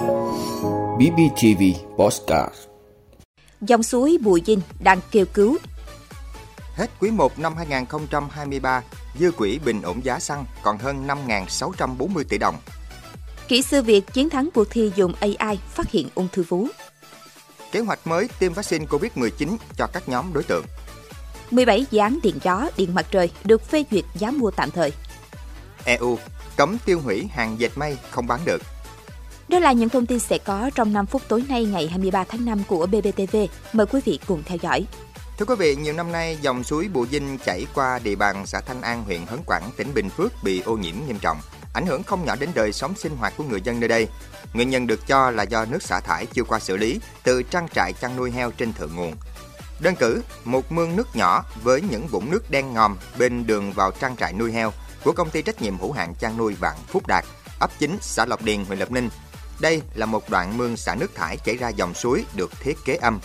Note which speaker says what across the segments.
Speaker 1: BBTV Postcard
Speaker 2: Dòng suối Bùi Dinh đang kêu cứu.
Speaker 3: Hết quý 1 năm 2023, dư quỹ bình ổn giá xăng còn hơn 5.640 tỷ đồng.
Speaker 2: Kỹ sư Việt chiến thắng cuộc thi dùng AI phát hiện ung thư vú.
Speaker 3: Kế hoạch mới tiêm vaccine COVID-19 cho các nhóm đối tượng.
Speaker 2: 17 dự án điện gió, điện mặt trời được phê duyệt giá mua tạm thời.
Speaker 3: EU cấm tiêu hủy hàng dệt may không bán được.
Speaker 2: Đó là những thông tin sẽ có trong 5 phút tối nay ngày 23 tháng 5 của BBTV. Mời quý vị cùng theo dõi.
Speaker 3: Thưa quý vị, nhiều năm nay dòng suối Bù Dinh chảy qua địa bàn xã Thanh An, huyện Hớn Quản, tỉnh Bình Phước bị ô nhiễm nghiêm trọng, ảnh hưởng không nhỏ đến đời sống sinh hoạt của người dân nơi đây. Nguyên nhân được cho là do nước xả thải chưa qua xử lý từ trang trại chăn nuôi heo trên thượng nguồn. Đơn cử, một mương nước nhỏ với những vũng nước đen ngòm bên đường vào trang trại nuôi heo của công ty trách nhiệm hữu hạn chăn nuôi Vạn Phúc Đạt, ấp 9, xã Lộc Điền, huyện Lộc Ninh. Đây là một đoạn mương xả nước thải chảy ra dòng suối được thiết kế âm.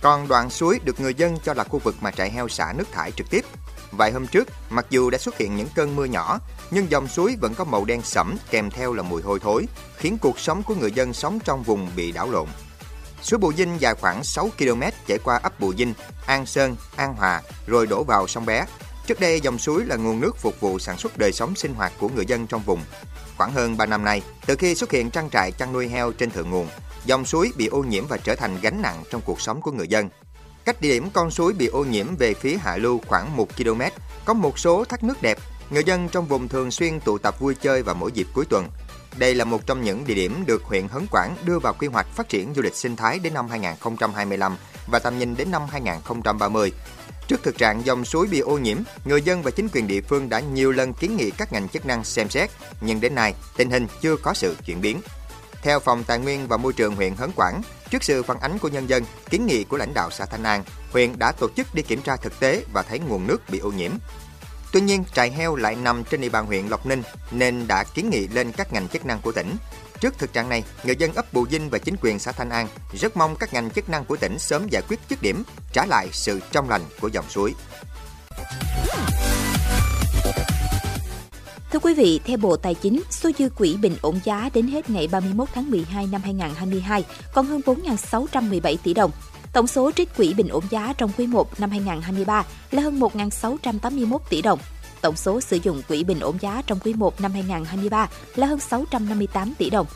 Speaker 3: Còn đoạn suối được người dân cho là khu vực mà trại heo xả nước thải trực tiếp. Vài hôm trước, mặc dù đã xuất hiện những cơn mưa nhỏ, nhưng dòng suối vẫn có màu đen sẫm kèm theo là mùi hôi thối, khiến cuộc sống của người dân sống trong vùng bị đảo lộn. Suối Bù Dinh dài khoảng 6 km chảy qua ấp Bù Dinh, An Sơn, An Hòa rồi đổ vào sông Bé. Trước đây dòng suối là nguồn nước phục vụ sản xuất đời sống sinh hoạt của người dân trong vùng. Khoảng hơn 3 năm nay, từ khi xuất hiện trang trại chăn nuôi heo trên thượng nguồn, dòng suối bị ô nhiễm và trở thành gánh nặng trong cuộc sống của người dân. Cách địa điểm con suối bị ô nhiễm về phía hạ lưu khoảng 1 km, có một số thác nước đẹp, người dân trong vùng thường xuyên tụ tập vui chơi vào mỗi dịp cuối tuần. Đây là một trong những địa điểm được huyện Hấn Quảng đưa vào quy hoạch phát triển du lịch sinh thái đến năm 2025 và tầm nhìn đến năm 2030. Trước thực trạng dòng suối bị ô nhiễm, người dân và chính quyền địa phương đã nhiều lần kiến nghị các ngành chức năng xem xét, nhưng đến nay tình hình chưa có sự chuyển biến. Theo Phòng Tài nguyên và Môi trường huyện Hấn Quảng, trước sự phản ánh của nhân dân, kiến nghị của lãnh đạo xã Thanh An, huyện đã tổ chức đi kiểm tra thực tế và thấy nguồn nước bị ô nhiễm. Tuy nhiên, trại heo lại nằm trên địa bàn huyện Lộc Ninh nên đã kiến nghị lên các ngành chức năng của tỉnh. Trước thực trạng này, người dân ấp Bù Dinh và chính quyền xã Thanh An rất mong các ngành chức năng của tỉnh sớm giải quyết dứt điểm, trả lại sự trong lành của dòng suối.
Speaker 2: Thưa quý vị, theo Bộ Tài chính, số dư quỹ bình ổn giá đến hết ngày 31 tháng 12 năm 2022 còn hơn 4.617 tỷ đồng. Tổng số trích quỹ bình ổn giá trong quý 1 năm 2023 là hơn 1.681 tỷ đồng. Tổng số sử dụng quỹ bình ổn giá trong quý 1 năm 2023 là hơn 658 tỷ đồng.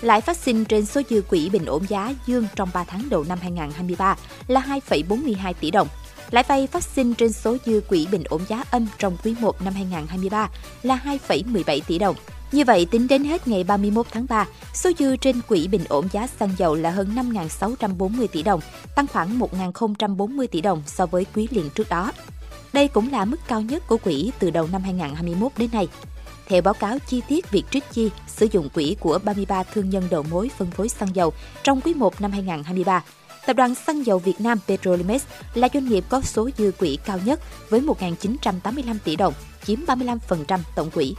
Speaker 2: Lãi phát sinh trên số dư quỹ bình ổn giá dương trong 3 tháng đầu năm 2023 là 2,42 tỷ đồng. Lãi vay phát sinh trên số dư quỹ bình ổn giá âm trong quý 1 năm 2023 là 2,17 tỷ đồng. Như vậy, tính đến hết ngày 31 tháng 3, số dư trên quỹ bình ổn giá xăng dầu là hơn 5.640 tỷ đồng, tăng khoảng 1.040 tỷ đồng so với quý liền trước đó. Đây cũng là mức cao nhất của quỹ từ đầu năm 2021 đến nay. Theo báo cáo chi tiết việc trích chi sử dụng quỹ của 33 thương nhân đầu mối phân phối xăng dầu trong quý 1 năm 2023, Tập đoàn Xăng dầu Việt Nam Petrolimex là doanh nghiệp có số dư quỹ cao nhất với 1.985 tỷ đồng, chiếm 35% tổng quỹ.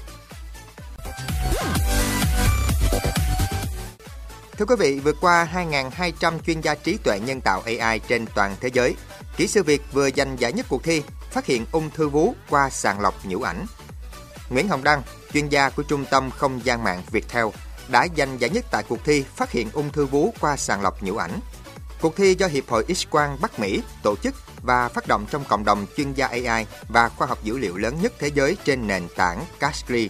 Speaker 3: Thưa quý vị, vượt qua 2.200 chuyên gia trí tuệ nhân tạo AI trên toàn thế giới, kỹ sư Việt vừa giành giải nhất cuộc thi phát hiện ung thư vú qua sàng lọc nhũ ảnh. Nguyễn Hồng Đăng, chuyên gia của Trung tâm Không gian mạng Viettel, đã giành giải nhất tại cuộc thi phát hiện ung thư vú qua sàng lọc nhũ ảnh. Cuộc thi do Hiệp hội X-quang Bắc Mỹ tổ chức và phát động trong cộng đồng chuyên gia AI và khoa học dữ liệu lớn nhất thế giới trên nền tảng Castly.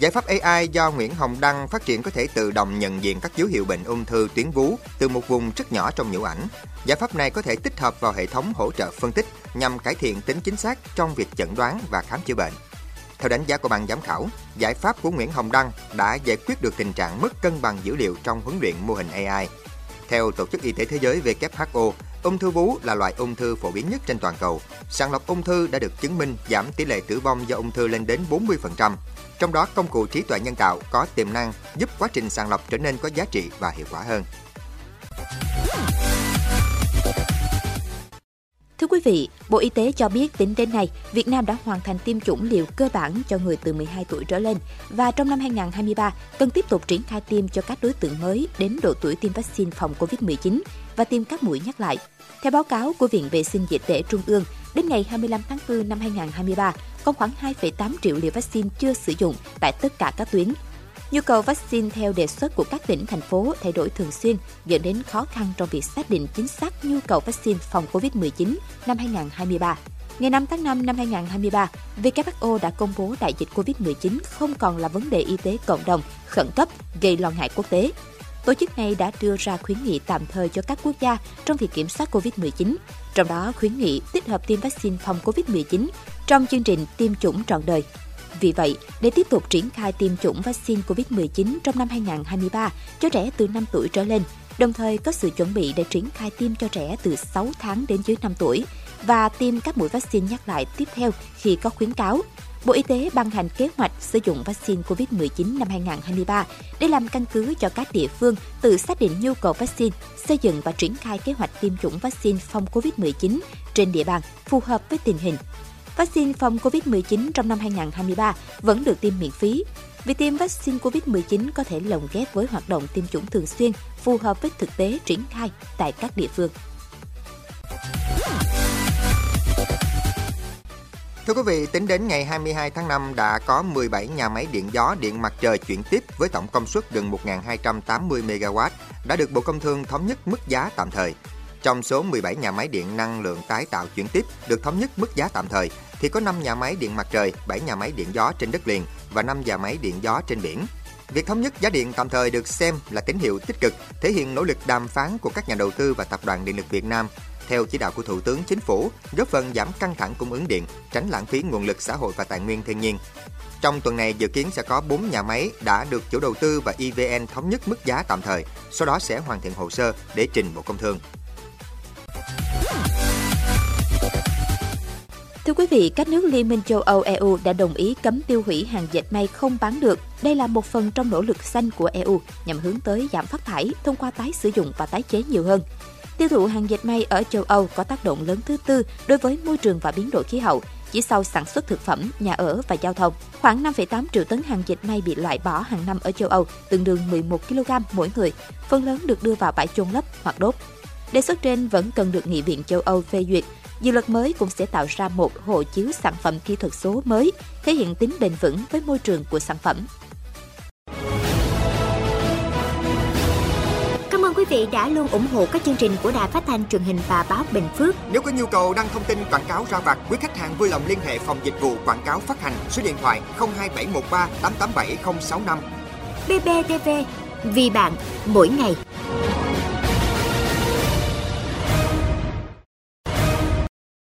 Speaker 3: Giải pháp AI do Nguyễn Hồng Đăng phát triển có thể tự động nhận diện các dấu hiệu bệnh ung thư tuyến vú từ một vùng rất nhỏ trong nhũ ảnh. Giải pháp này có thể tích hợp vào hệ thống hỗ trợ phân tích nhằm cải thiện tính chính xác trong việc chẩn đoán và khám chữa bệnh. Theo đánh giá của ban giám khảo, giải pháp của Nguyễn Hồng Đăng đã giải quyết được tình trạng mất cân bằng dữ liệu trong huấn luyện mô hình AI. Theo Tổ chức Y tế Thế giới WHO, ung thư vú là loại ung thư phổ biến nhất trên toàn cầu. Sàng lọc ung thư đã được chứng minh giảm tỷ lệ tử vong do ung thư lên đến 40%. Trong đó, công cụ trí tuệ nhân tạo có tiềm năng giúp quá trình sàng lọc trở nên có giá trị và hiệu quả hơn.
Speaker 2: Thưa quý vị, Bộ Y tế cho biết tính đến nay, Việt Nam đã hoàn thành tiêm chủng liều cơ bản cho người từ 12 tuổi trở lên và trong năm 2023 cần tiếp tục triển khai tiêm cho các đối tượng mới đến độ tuổi tiêm vaccine phòng COVID-19 và tiêm các mũi nhắc lại. Theo báo cáo của Viện Vệ sinh Dịch tễ Trung ương, đến ngày 25 tháng 4 năm 2023, còn khoảng 2,8 triệu liều vaccine chưa sử dụng tại tất cả các tuyến. Nhu cầu vaccine theo đề xuất của các tỉnh, thành phố thay đổi thường xuyên, dẫn đến khó khăn trong việc xác định chính xác nhu cầu vaccine phòng COVID-19 năm 2023. Ngày 5 tháng 5 năm 2023, WHO đã công bố đại dịch COVID-19 không còn là vấn đề y tế cộng đồng khẩn cấp gây lo ngại quốc tế. Tổ chức này đã đưa ra khuyến nghị tạm thời cho các quốc gia trong việc kiểm soát COVID-19, trong đó khuyến nghị tích hợp tiêm vaccine phòng COVID-19 trong chương trình tiêm chủng trọn đời. Vì vậy, để tiếp tục triển khai tiêm chủng vaccine COVID-19 trong năm 2023 cho trẻ từ 5 tuổi trở lên, đồng thời có sự chuẩn bị để triển khai tiêm cho trẻ từ 6 tháng đến dưới 5 tuổi và tiêm các mũi vaccine nhắc lại tiếp theo khi có khuyến cáo. Bộ Y tế ban hành kế hoạch sử dụng vaccine COVID-19 năm 2023 để làm căn cứ cho các địa phương tự xác định nhu cầu vaccine, xây dựng và triển khai kế hoạch tiêm chủng vaccine phòng COVID-19 trên địa bàn phù hợp với tình hình. Vaccine phòng COVID-19 trong năm 2023 vẫn được tiêm miễn phí. Việc tiêm vaccine COVID-19 có thể lồng ghép với hoạt động tiêm chủng thường xuyên, phù hợp với thực tế triển khai tại các địa phương.
Speaker 3: Thưa quý vị, tính đến ngày 22 tháng 5 đã có 17 nhà máy điện gió điện mặt trời chuyển tiếp với tổng công suất gần 1.280 MW đã được Bộ Công Thương thống nhất mức giá tạm thời. Trong số 17 nhà máy điện năng lượng tái tạo chuyển tiếp được thống nhất mức giá tạm thời thì có 5 nhà máy điện mặt trời, 7 nhà máy điện gió trên đất liền và 5 nhà máy điện gió trên biển. Việc thống nhất giá điện tạm thời được xem là tín hiệu tích cực, thể hiện nỗ lực đàm phán của các nhà đầu tư và Tập đoàn Điện lực Việt Nam theo chỉ đạo của Thủ tướng Chính phủ, góp phần giảm căng thẳng cung ứng điện, tránh lãng phí nguồn lực xã hội và tài nguyên thiên nhiên. Trong tuần này dự kiến sẽ có 4 nhà máy đã được chủ đầu tư và EVN thống nhất mức giá tạm thời, sau đó sẽ hoàn thiện hồ sơ để trình Bộ Công Thương.
Speaker 2: Thưa quý vị, các nước Liên minh châu Âu EU đã đồng ý cấm tiêu hủy hàng dệt may không bán được. Đây là một phần trong nỗ lực xanh của EU nhằm hướng tới giảm phát thải thông qua tái sử dụng và tái chế nhiều hơn. Tiêu thụ hàng dệt may ở châu Âu có tác động lớn thứ tư đối với môi trường và biến đổi khí hậu, chỉ sau sản xuất thực phẩm, nhà ở và giao thông. Khoảng 5,8 triệu tấn hàng dệt may bị loại bỏ hàng năm ở châu Âu, tương đương 11 kg mỗi người. Phần lớn được đưa vào bãi chôn lấp hoặc đốt. Đề xuất trên vẫn cần được Nghị viện châu Âu phê duyệt. Dự luật mới cũng sẽ tạo ra một hộ chiếu sản phẩm kỹ thuật số mới, thể hiện tính bền vững với môi trường của sản phẩm.
Speaker 4: Cảm ơn quý vị đã luôn ủng hộ các chương trình của Đài Phát thanh truyền hình và báo Bình Phước.
Speaker 3: Nếu có nhu cầu đăng thông tin quảng cáo ra vặt, quý khách hàng vui lòng liên hệ phòng dịch vụ quảng cáo phát hành số điện thoại 02713 887065.
Speaker 4: BBTV, vì bạn, mỗi ngày.